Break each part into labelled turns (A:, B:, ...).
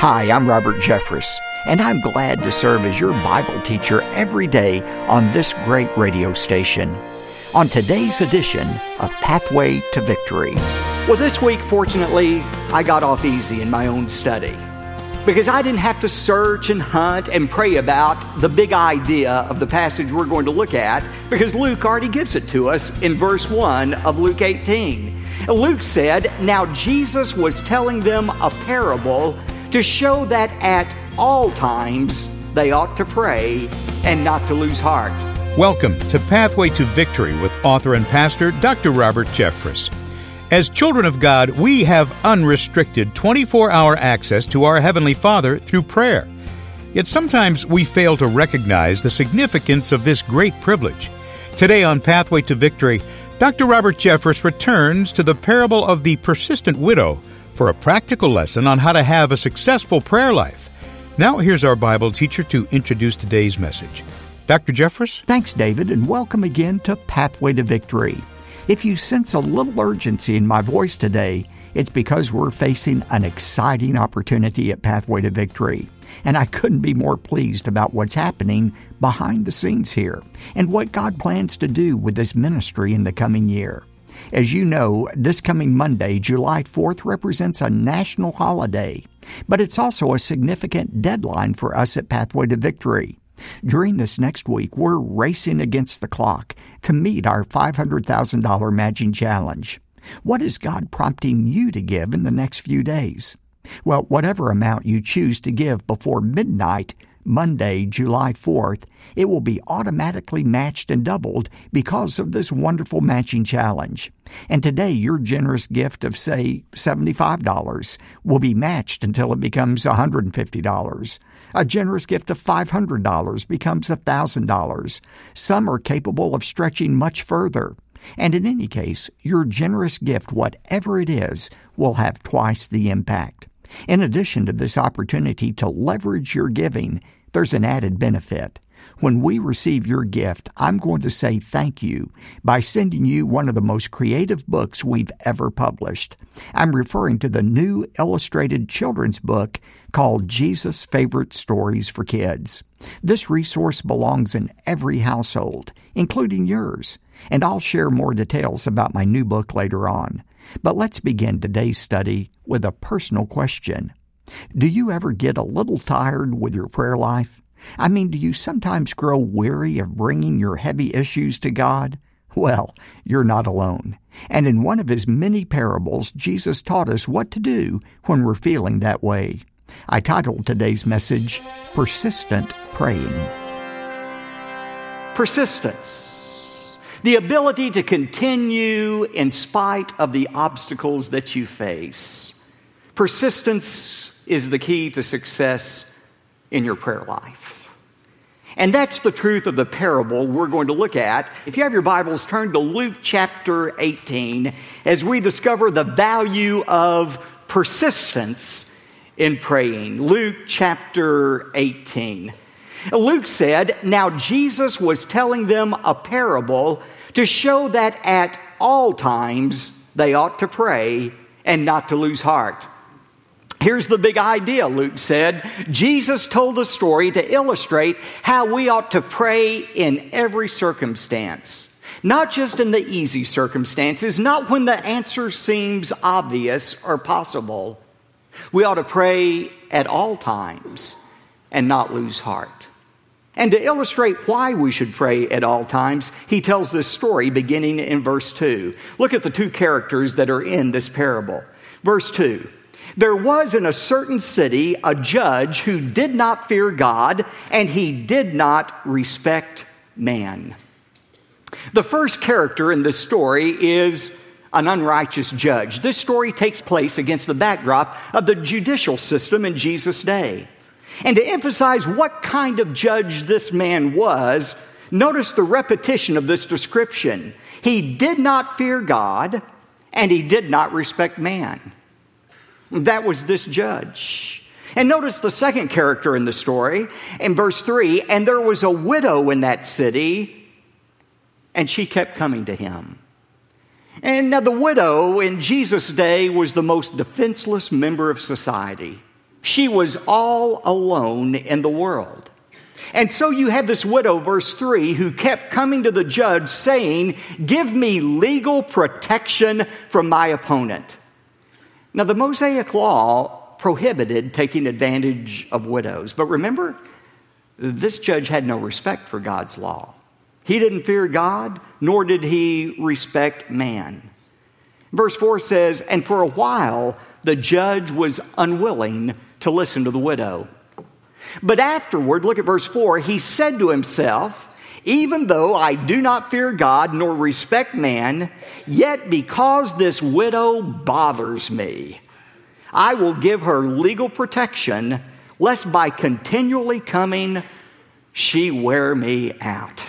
A: Hi, I'm Robert Jeffress, and I'm glad to serve as your Bible teacher every day on this great radio station. On today's edition of Pathway to Victory.
B: Well, this week, fortunately, I got off easy in my own study because I didn't have to search and hunt and pray about the big idea of the passage we're going to look at because Luke already gives it to us in verse 1 of Luke 18. Luke said, Now Jesus was telling them a parable to show that at all times they ought to pray and not to lose heart.
C: Welcome to Pathway to Victory with author and pastor Dr. Robert Jeffress. As children of God, we have unrestricted 24 hour access to our Heavenly Father through prayer. Yet sometimes we fail to recognize the significance of this great privilege. Today on Pathway to Victory, Dr. Robert Jeffress returns to the parable of the persistent widow for a practical lesson on how to have a successful prayer life. Now, here's our Bible teacher to introduce today's message. Dr. Jeffress?
A: Thanks, David, and welcome again to Pathway to Victory. If you sense a little urgency in my voice today, it's because we're facing an exciting opportunity at Pathway to Victory. And I couldn't be more pleased about what's happening behind the scenes here and what God plans to do with this ministry in the coming year. As you know, this coming Monday, July 4th, represents a national holiday, but it's also a significant deadline for us at Pathway to Victory. During this next week, we're racing against the clock to meet our $500,000 matching challenge. What is God prompting you to give in the next few days? Well, whatever amount you choose to give before midnight Monday, July 4th, it will be automatically matched and doubled because of this wonderful matching challenge. And today, your generous gift of, say, $75 will be matched until it becomes $150. A generous gift of $500 becomes $1,000. Some are capable of stretching much further. And in any case, your generous gift, whatever it is, will have twice the impact. In addition to this opportunity to leverage your giving, there's an added benefit. When we receive your gift, I'm going to say thank you by sending you one of the most creative books we've ever published. I'm referring to the new illustrated children's book called Jesus' Favorite Stories for Kids. This resource belongs in every household, including yours, and I'll share more details about my new book later on. But let's begin today's study with a personal question. Do you ever get a little tired with your prayer life? I mean, do you sometimes grow weary of bringing your heavy issues to God? Well, you're not alone. And in one of his many parables, Jesus taught us what to do when we're feeling that way. I titled today's message, Persistent Praying.
B: Persistence. The ability to continue in spite of the obstacles that you face. Persistence is the key to success in your prayer life. And that's the truth of the parable we're going to look at. If you have your Bibles, turn to Luke chapter 18 as we discover the value of persistence in praying. Luke chapter 18. Luke said, Now Jesus was telling them a parable to show that at all times they ought to pray and not to lose heart. Here's the big idea, Luke said. Jesus told a story to illustrate how we ought to pray in every circumstance. Not just in the easy circumstances, not when the answer seems obvious or possible. We ought to pray at all times and not lose heart. And to illustrate why we should pray at all times, he tells this story beginning in verse 2. Look at the two characters that are in this parable. Verse 2 there was in a certain city a judge who did not fear God and he did not respect man. The first character in this story is an unrighteous judge. This story takes place against the backdrop of the judicial system in Jesus' day. And to emphasize what kind of judge this man was, notice the repetition of this description. He did not fear God and he did not respect man. That was this judge. And notice the second character in the story in verse 3 and there was a widow in that city, and she kept coming to him. And now the widow in Jesus' day was the most defenseless member of society. She was all alone in the world. And so you have this widow, verse 3, who kept coming to the judge saying, Give me legal protection from my opponent. Now, the Mosaic law prohibited taking advantage of widows. But remember, this judge had no respect for God's law. He didn't fear God, nor did he respect man. Verse 4 says, And for a while the judge was unwilling to listen to the widow. But afterward, look at verse 4, he said to himself, Even though I do not fear God nor respect man, yet because this widow bothers me, I will give her legal protection, lest by continually coming she wear me out.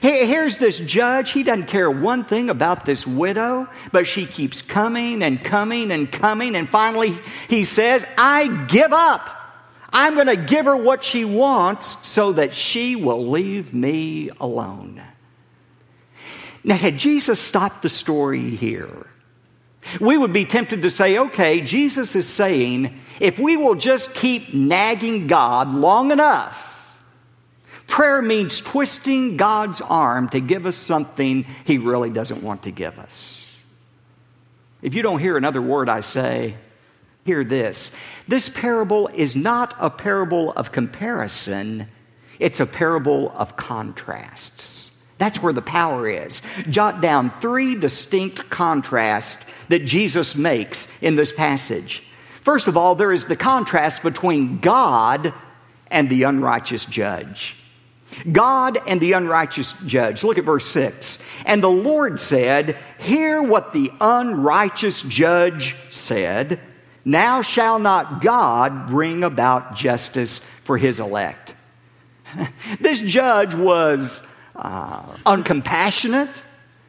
B: Here's this judge. He doesn't care one thing about this widow, but she keeps coming and coming and coming. And finally, he says, I give up. I'm going to give her what she wants so that she will leave me alone. Now, had Jesus stopped the story here, we would be tempted to say, okay, Jesus is saying, if we will just keep nagging God long enough, Prayer means twisting God's arm to give us something He really doesn't want to give us. If you don't hear another word I say, hear this. This parable is not a parable of comparison, it's a parable of contrasts. That's where the power is. Jot down three distinct contrasts that Jesus makes in this passage. First of all, there is the contrast between God and the unrighteous judge. God and the unrighteous judge. Look at verse 6. And the Lord said, Hear what the unrighteous judge said. Now shall not God bring about justice for his elect. this judge was uh, uncompassionate.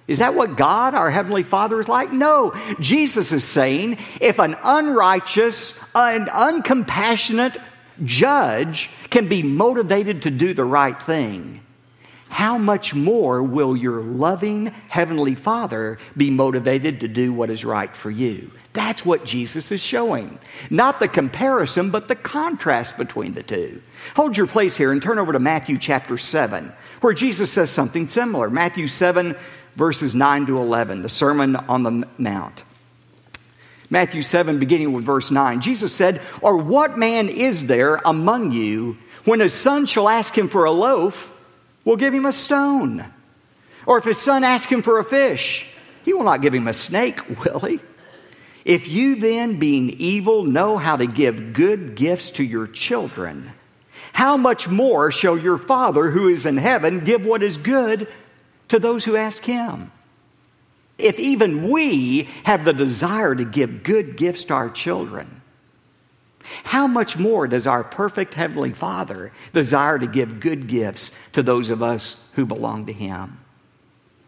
B: Is that what God, our Heavenly Father, is like? No. Jesus is saying if an unrighteous, an uncompassionate judge can be motivated to do the right thing, how much more will your loving Heavenly Father be motivated to do what is right for you? That's what Jesus is showing. Not the comparison, but the contrast between the two. Hold your place here and turn over to Matthew chapter 7, where Jesus says something similar. Matthew 7, verses 9 to 11, the Sermon on the Mount. Matthew 7, beginning with verse 9. Jesus said, Or what man is there among you when his son shall ask him for a loaf, will give him a stone? Or if his son asks him for a fish, he will not give him a snake, will he? If you then, being evil, know how to give good gifts to your children, how much more shall your Father who is in heaven give what is good to those who ask him? If even we have the desire to give good gifts to our children, how much more does our perfect Heavenly Father desire to give good gifts to those of us who belong to Him?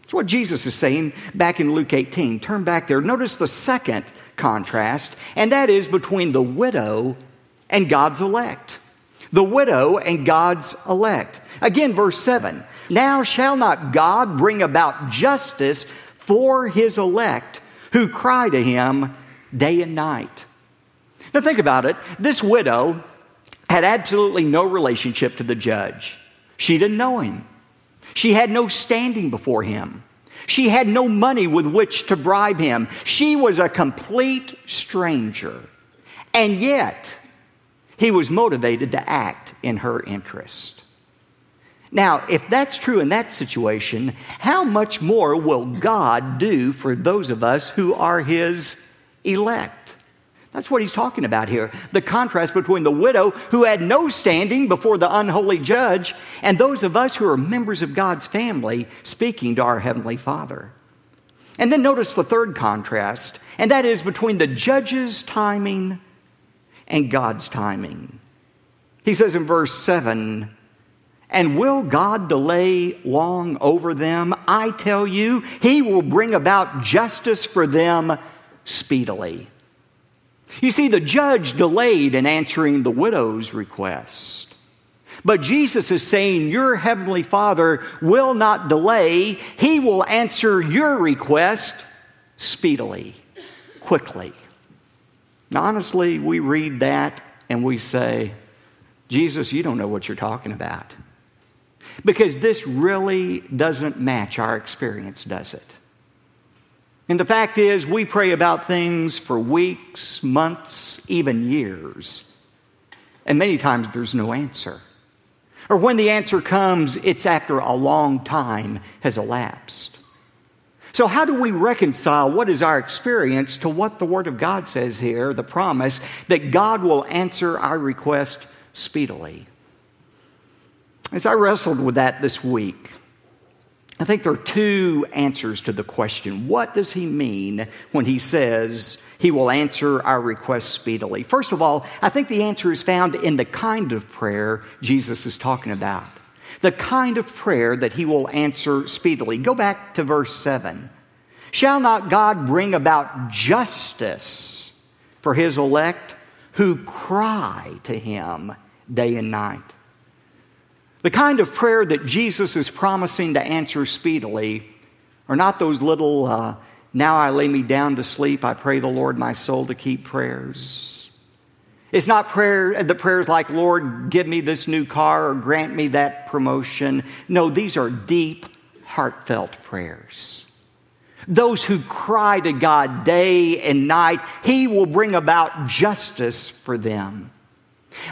B: That's what Jesus is saying back in Luke 18. Turn back there. Notice the second contrast, and that is between the widow and God's elect. The widow and God's elect. Again, verse 7 Now shall not God bring about justice for his elect who cry to him day and night. Now, think about it. This widow had absolutely no relationship to the judge. She didn't know him, she had no standing before him. She had no money with which to bribe him. She was a complete stranger. And yet, he was motivated to act in her interest. Now, if that's true in that situation, how much more will God do for those of us who are His elect? That's what he's talking about here. The contrast between the widow who had no standing before the unholy judge and those of us who are members of God's family speaking to our Heavenly Father. And then notice the third contrast, and that is between the judge's timing and God's timing. He says in verse 7 and will God delay long over them? I tell you, He will bring about justice for them speedily. You see, the judge delayed in answering the widow's request. But Jesus is saying, Your heavenly Father will not delay. He will answer your request speedily, quickly. Now, honestly, we read that and we say, Jesus, you don't know what you're talking about. Because this really doesn't match our experience, does it? And the fact is, we pray about things for weeks, months, even years. And many times there's no answer. Or when the answer comes, it's after a long time has elapsed. So, how do we reconcile what is our experience to what the Word of God says here, the promise that God will answer our request speedily? As I wrestled with that this week, I think there are two answers to the question. What does he mean when he says he will answer our requests speedily? First of all, I think the answer is found in the kind of prayer Jesus is talking about the kind of prayer that he will answer speedily. Go back to verse 7. Shall not God bring about justice for his elect who cry to him day and night? The kind of prayer that Jesus is promising to answer speedily are not those little, uh, now I lay me down to sleep, I pray the Lord my soul to keep prayers. It's not prayer, the prayers like, Lord, give me this new car or grant me that promotion. No, these are deep, heartfelt prayers. Those who cry to God day and night, He will bring about justice for them.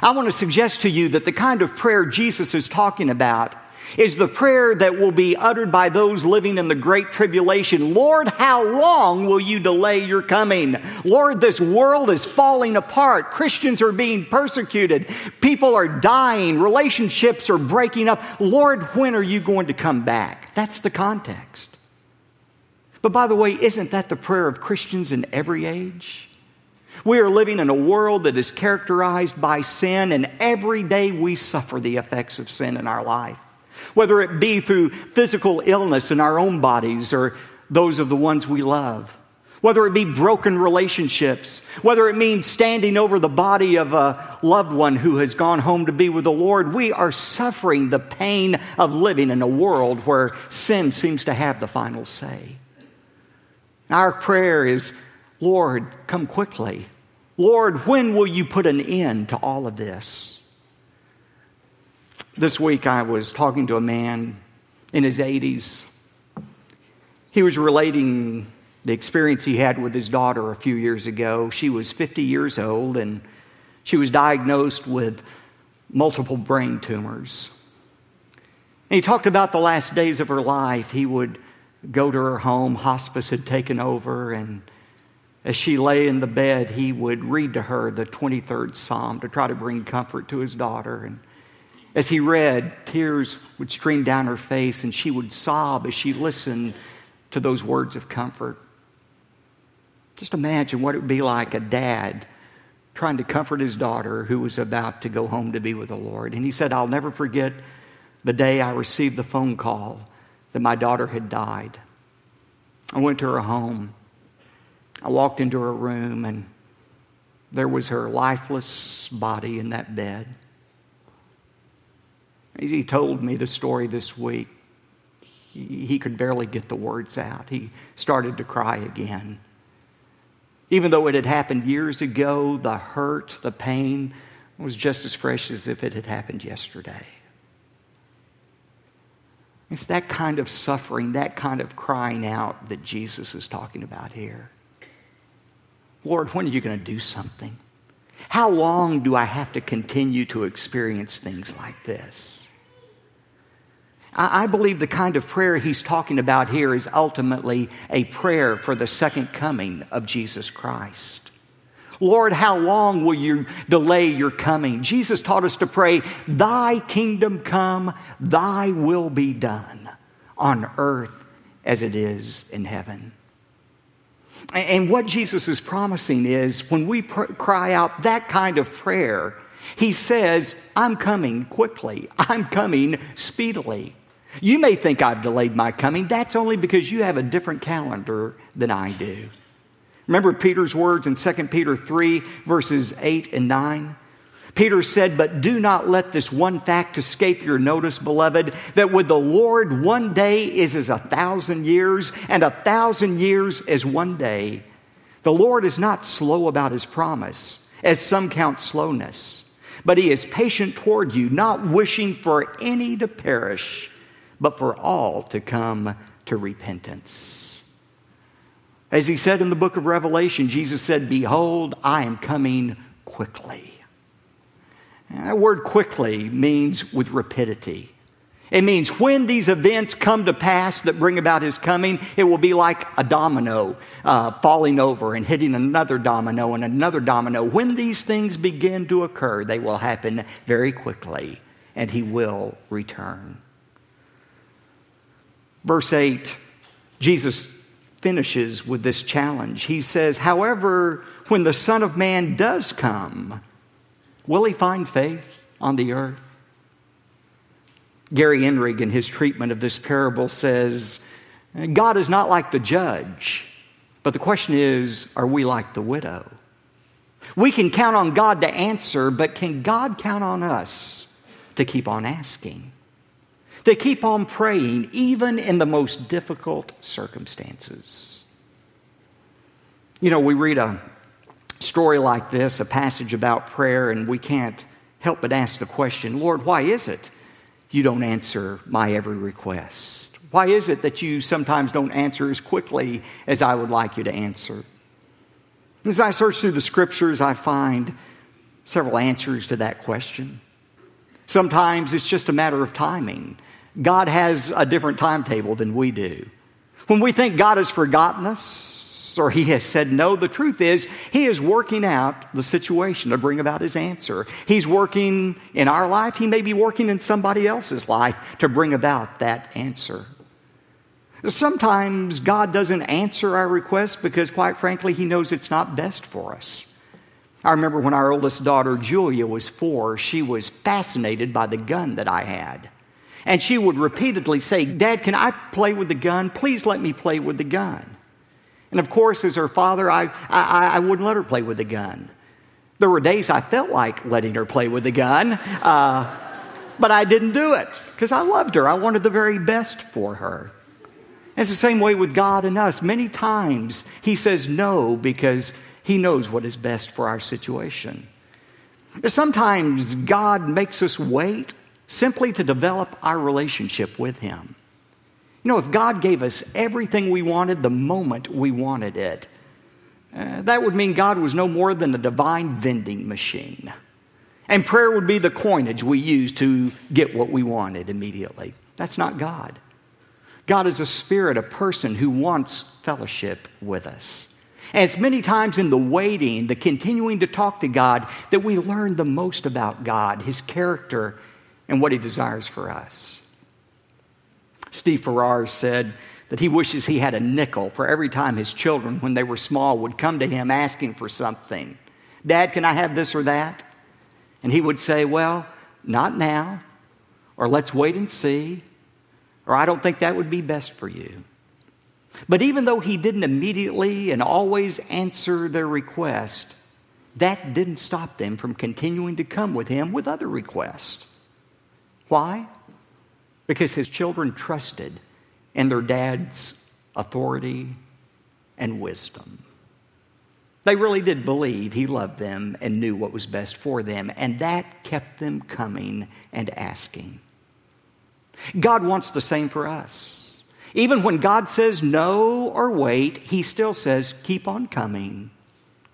B: I want to suggest to you that the kind of prayer Jesus is talking about is the prayer that will be uttered by those living in the great tribulation. Lord, how long will you delay your coming? Lord, this world is falling apart. Christians are being persecuted. People are dying. Relationships are breaking up. Lord, when are you going to come back? That's the context. But by the way, isn't that the prayer of Christians in every age? We are living in a world that is characterized by sin, and every day we suffer the effects of sin in our life whether it be through physical illness in our own bodies or those of the ones we love, whether it be broken relationships, whether it means standing over the body of a loved one who has gone home to be with the Lord, we are suffering the pain of living in a world where sin seems to have the final say. Our prayer is, Lord, come quickly. Lord, when will you put an end to all of this? This week I was talking to a man in his 80s. He was relating the experience he had with his daughter a few years ago. She was 50 years old and she was diagnosed with multiple brain tumors. And he talked about the last days of her life. He would go to her home, hospice had taken over, and as she lay in the bed, he would read to her the 23rd Psalm to try to bring comfort to his daughter. And as he read, tears would stream down her face, and she would sob as she listened to those words of comfort. Just imagine what it would be like a dad trying to comfort his daughter who was about to go home to be with the Lord. And he said, I'll never forget the day I received the phone call that my daughter had died. I went to her home. I walked into her room, and there was her lifeless body in that bed. He told me the story this week. He could barely get the words out. He started to cry again. Even though it had happened years ago, the hurt, the pain was just as fresh as if it had happened yesterday. It's that kind of suffering, that kind of crying out that Jesus is talking about here. Lord, when are you going to do something? How long do I have to continue to experience things like this? I believe the kind of prayer he's talking about here is ultimately a prayer for the second coming of Jesus Christ. Lord, how long will you delay your coming? Jesus taught us to pray, Thy kingdom come, Thy will be done on earth as it is in heaven. And what Jesus is promising is when we pr- cry out that kind of prayer, He says, I'm coming quickly, I'm coming speedily. You may think I've delayed my coming. That's only because you have a different calendar than I do. Remember Peter's words in 2 Peter 3, verses 8 and 9? Peter said, But do not let this one fact escape your notice, beloved, that with the Lord one day is as a thousand years, and a thousand years as one day. The Lord is not slow about his promise, as some count slowness, but he is patient toward you, not wishing for any to perish, but for all to come to repentance. As he said in the book of Revelation, Jesus said, Behold, I am coming quickly. That word quickly means with rapidity. It means when these events come to pass that bring about his coming, it will be like a domino uh, falling over and hitting another domino and another domino. When these things begin to occur, they will happen very quickly and he will return. Verse 8, Jesus finishes with this challenge. He says, However, when the Son of Man does come, will he find faith on the earth? Gary Inrig, in his treatment of this parable, says God is not like the judge, but the question is are we like the widow? We can count on God to answer, but can God count on us to keep on asking? To keep on praying, even in the most difficult circumstances. You know, we read a story like this, a passage about prayer, and we can't help but ask the question Lord, why is it you don't answer my every request? Why is it that you sometimes don't answer as quickly as I would like you to answer? As I search through the scriptures, I find several answers to that question. Sometimes it's just a matter of timing. God has a different timetable than we do. When we think God has forgotten us, or he has said no. The truth is, he is working out the situation to bring about his answer. He's working in our life, he may be working in somebody else's life to bring about that answer. Sometimes God doesn't answer our requests because, quite frankly, he knows it's not best for us. I remember when our oldest daughter, Julia, was four, she was fascinated by the gun that I had. And she would repeatedly say, Dad, can I play with the gun? Please let me play with the gun. And of course, as her father, I, I, I wouldn't let her play with the gun. There were days I felt like letting her play with the gun, uh, but I didn't do it because I loved her. I wanted the very best for her. It's the same way with God and us. Many times He says no because He knows what is best for our situation. Sometimes God makes us wait simply to develop our relationship with Him. You know, if God gave us everything we wanted the moment we wanted it, uh, that would mean God was no more than a divine vending machine. And prayer would be the coinage we use to get what we wanted immediately. That's not God. God is a spirit, a person who wants fellowship with us. And it's many times in the waiting, the continuing to talk to God, that we learn the most about God, His character, and what He desires for us. Steve Farrar said that he wishes he had a nickel for every time his children, when they were small, would come to him asking for something. Dad, can I have this or that? And he would say, Well, not now, or let's wait and see, or I don't think that would be best for you. But even though he didn't immediately and always answer their request, that didn't stop them from continuing to come with him with other requests. Why? Because his children trusted in their dad's authority and wisdom. They really did believe he loved them and knew what was best for them, and that kept them coming and asking. God wants the same for us. Even when God says no or wait, he still says, keep on coming,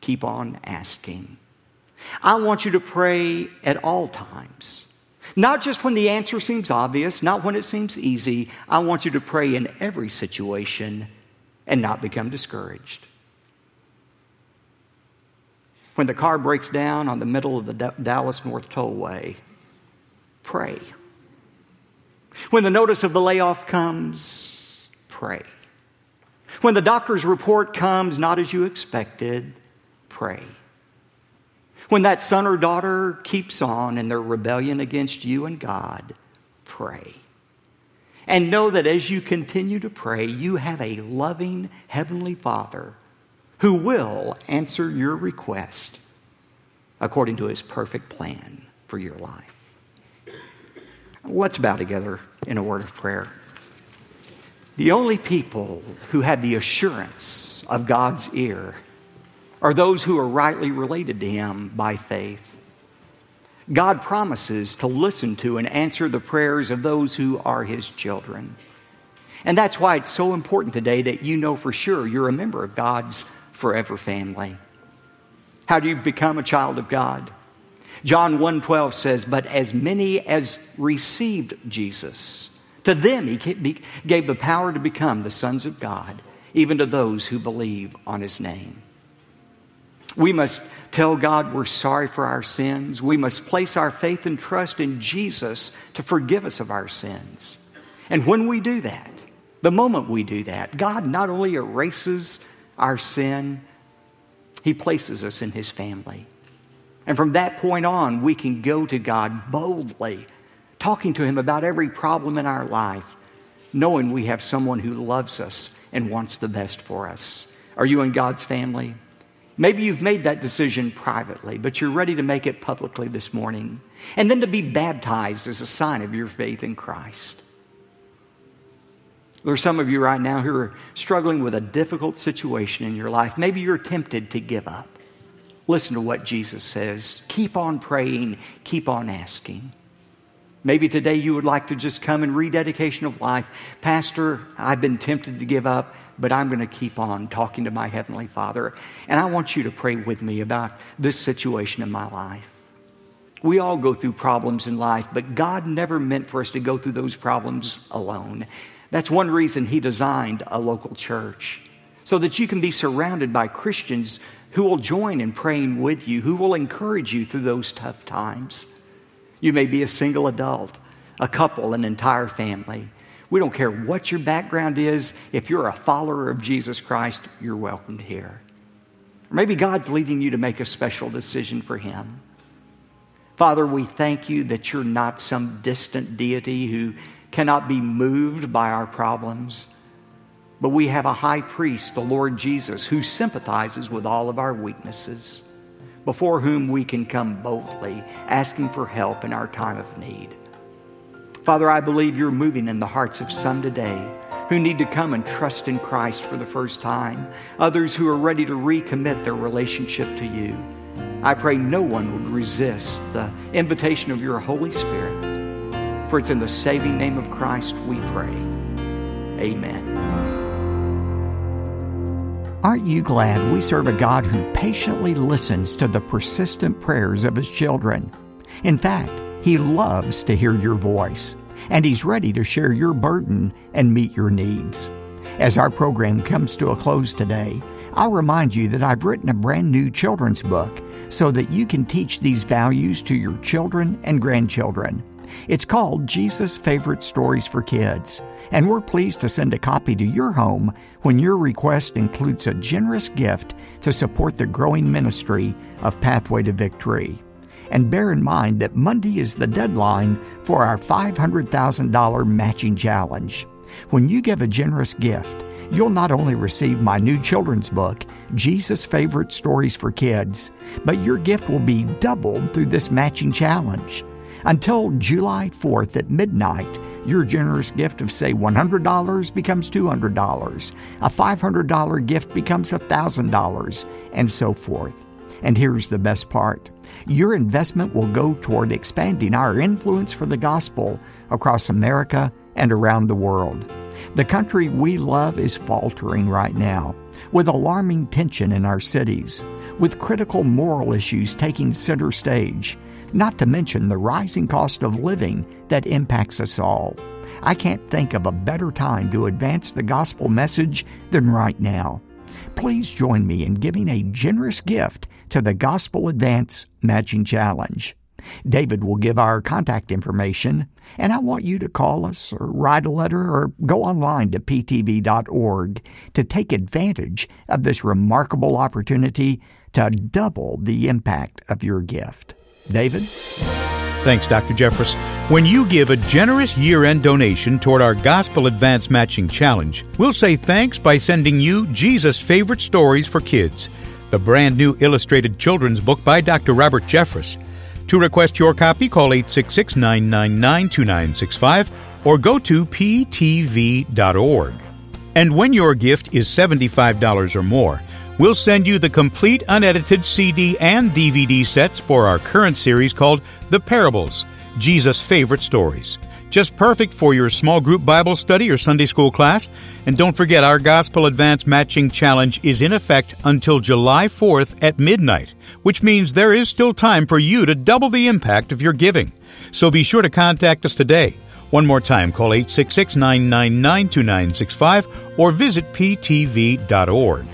B: keep on asking. I want you to pray at all times. Not just when the answer seems obvious, not when it seems easy. I want you to pray in every situation and not become discouraged. When the car breaks down on the middle of the D- Dallas North Tollway, pray. When the notice of the layoff comes, pray. When the doctor's report comes not as you expected, pray. When that son or daughter keeps on in their rebellion against you and God, pray. And know that as you continue to pray, you have a loving Heavenly Father who will answer your request according to His perfect plan for your life. Let's bow together in a word of prayer. The only people who had the assurance of God's ear are those who are rightly related to Him by faith. God promises to listen to and answer the prayers of those who are His children. And that's why it's so important today that you know for sure you're a member of God's forever family. How do you become a child of God? John 1:12 says, "But as many as received Jesus, to them he gave the power to become the sons of God, even to those who believe on his name." We must tell God we're sorry for our sins. We must place our faith and trust in Jesus to forgive us of our sins. And when we do that, the moment we do that, God not only erases our sin, He places us in His family. And from that point on, we can go to God boldly, talking to Him about every problem in our life, knowing we have someone who loves us and wants the best for us. Are you in God's family? Maybe you've made that decision privately, but you're ready to make it publicly this morning. And then to be baptized as a sign of your faith in Christ. There are some of you right now who are struggling with a difficult situation in your life. Maybe you're tempted to give up. Listen to what Jesus says. Keep on praying, keep on asking. Maybe today you would like to just come and rededication of life. Pastor, I've been tempted to give up, but I'm going to keep on talking to my Heavenly Father. And I want you to pray with me about this situation in my life. We all go through problems in life, but God never meant for us to go through those problems alone. That's one reason He designed a local church, so that you can be surrounded by Christians who will join in praying with you, who will encourage you through those tough times. You may be a single adult, a couple, an entire family. We don't care what your background is. If you're a follower of Jesus Christ, you're welcomed here. Or maybe God's leading you to make a special decision for Him. Father, we thank you that you're not some distant deity who cannot be moved by our problems. But we have a high priest, the Lord Jesus, who sympathizes with all of our weaknesses, before whom we can come boldly, asking for help in our time of need. Father, I believe you're moving in the hearts of some today who need to come and trust in Christ for the first time, others who are ready to recommit their relationship to you. I pray no one would resist the invitation of your Holy Spirit. For it's in the saving name of Christ we pray. Amen.
A: Aren't you glad we serve a God who patiently listens to the persistent prayers of his children? In fact, he loves to hear your voice, and he's ready to share your burden and meet your needs. As our program comes to a close today, I'll remind you that I've written a brand new children's book so that you can teach these values to your children and grandchildren. It's called Jesus' Favorite Stories for Kids, and we're pleased to send a copy to your home when your request includes a generous gift to support the growing ministry of Pathway to Victory. And bear in mind that Monday is the deadline for our $500,000 matching challenge. When you give a generous gift, you'll not only receive my new children's book, Jesus' Favorite Stories for Kids, but your gift will be doubled through this matching challenge. Until July 4th at midnight, your generous gift of, say, $100 becomes $200. A $500 gift becomes $1,000, and so forth. And here's the best part your investment will go toward expanding our influence for the gospel across America and around the world. The country we love is faltering right now, with alarming tension in our cities, with critical moral issues taking center stage not to mention the rising cost of living that impacts us all. I can't think of a better time to advance the gospel message than right now. Please join me in giving a generous gift to the Gospel Advance Matching Challenge. David will give our contact information, and I want you to call us or write a letter or go online to ptv.org to take advantage of this remarkable opportunity to double the impact of your gift. David?
C: Thanks, Dr. Jeffress. When you give a generous year end donation toward our Gospel Advance Matching Challenge, we'll say thanks by sending you Jesus' Favorite Stories for Kids, the brand new illustrated children's book by Dr. Robert Jeffress. To request your copy, call 866 999 2965 or go to ptv.org. And when your gift is $75 or more, We'll send you the complete unedited CD and DVD sets for our current series called The Parables Jesus' Favorite Stories. Just perfect for your small group Bible study or Sunday school class. And don't forget, our Gospel Advance Matching Challenge is in effect until July 4th at midnight, which means there is still time for you to double the impact of your giving. So be sure to contact us today. One more time, call 866 999 2965 or visit ptv.org.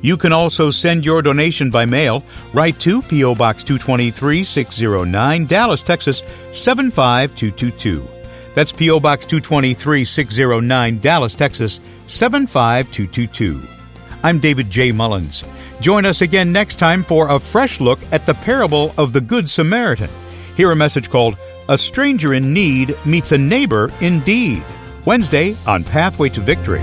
C: You can also send your donation by mail. Write to P.O. Box 223 609, Dallas, Texas 75222. That's P.O. Box 223 609, Dallas, Texas 75222. I'm David J. Mullins. Join us again next time for a fresh look at the parable of the Good Samaritan. Hear a message called A Stranger in Need Meets a Neighbor Indeed. Wednesday on Pathway to Victory.